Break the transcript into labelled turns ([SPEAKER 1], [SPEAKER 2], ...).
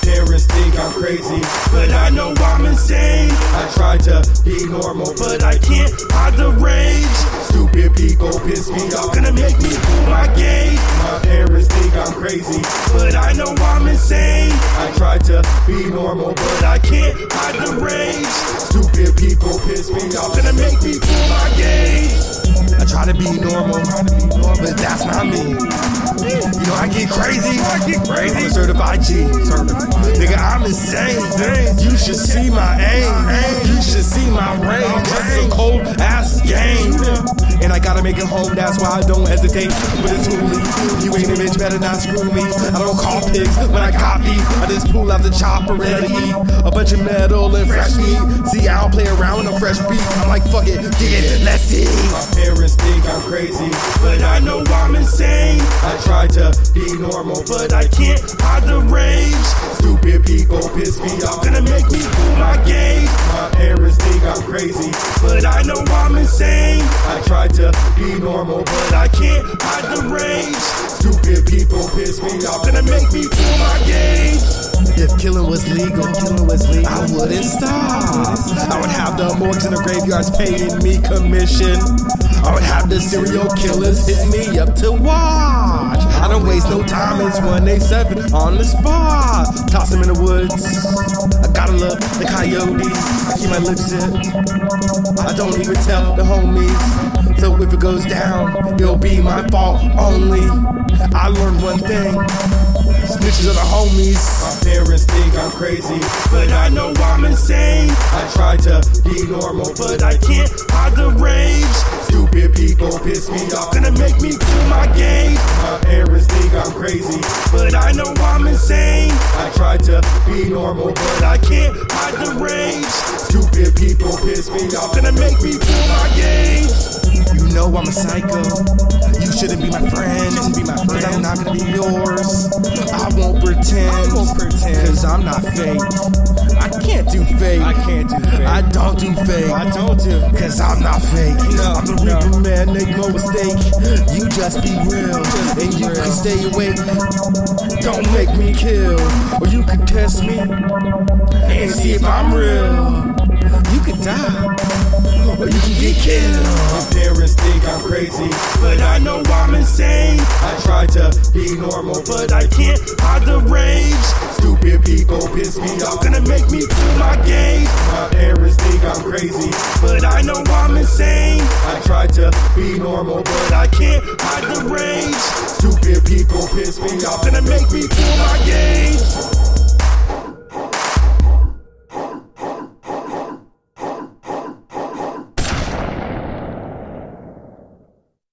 [SPEAKER 1] think I'm crazy, but I know I'm insane. I try to be normal, but I can't hide the rage. Stupid people piss me off, gonna make me pull my gauge. My parents think I'm crazy, but I know I'm insane. I try to be normal, but I can't hide the rage. Stupid people piss me off, gonna make me pull my gauge. I try to be normal, but that's not me. I get crazy. I get crazy. I'm a certified G. Nigga, I'm insane. You should see my aim. You should see my range. That's a cold ass game. And I gotta make it home, that's why I don't hesitate. But it's too late. You ain't a bitch, better not screw me. I don't call pigs when I copy. I just pull out the chopper to eat. A bunch of metal and fresh meat. See, I don't play around with a fresh beat. I'm like, fuck it, dig it, let's see. My parents think I'm crazy, but I know I'm insane. I try to be normal, but I can't hide the rage. Stupid people piss me off, gonna make me pull my gauge. Crazy, but I know I'm insane. I try to be normal, but I can't hide the rage. Stupid people piss me off, gonna make me pull my gauge. If killing was legal, killing was legal, I wouldn't stop. I would have the morgues and the graveyards paying me commission. I would have the serial killers hit me up to watch. I don't waste no time, it's 187 on the spot. Toss them in the woods. I gotta love the coyotes. I keep my lips zipped. I don't even tell the homies. So if it goes down, it'll be my fault only. I learned one thing. Snitches are the homies. My parents think I'm crazy, but I know I'm insane. I try to be normal, but I can't hide the rage. Stupid people piss me off, gonna make me pull my gauge. My parents think I'm crazy, but I know I'm insane. I try to be normal, but I can't hide the rage. Stupid people piss me off, gonna make me pull my gauge. You know I'm a psycho. You shouldn't be my friend. Shouldn't be my friend. I'm not gonna be yours. Pretend. I pretend. Cause I'm not fake. I can't do fake. I can't do fake. I don't do fake. I don't do. Cause I'm not fake. No, I'm the no. Reapa Man, make no mistake. You just be real. Just be and you real. can stay awake. Don't make me kill. Or you can test me. And see if I'm real. You can die. Or you can get killed. My parents think I'm crazy, but I know I'm insane. I try to be normal, but I can't hide the rage. Stupid people piss me off, gonna make me pull my gauge. My parents think I'm crazy, but I know I'm insane. I try to be normal, but I can't hide the rage. Stupid people piss me off, gonna make me pull my gauge.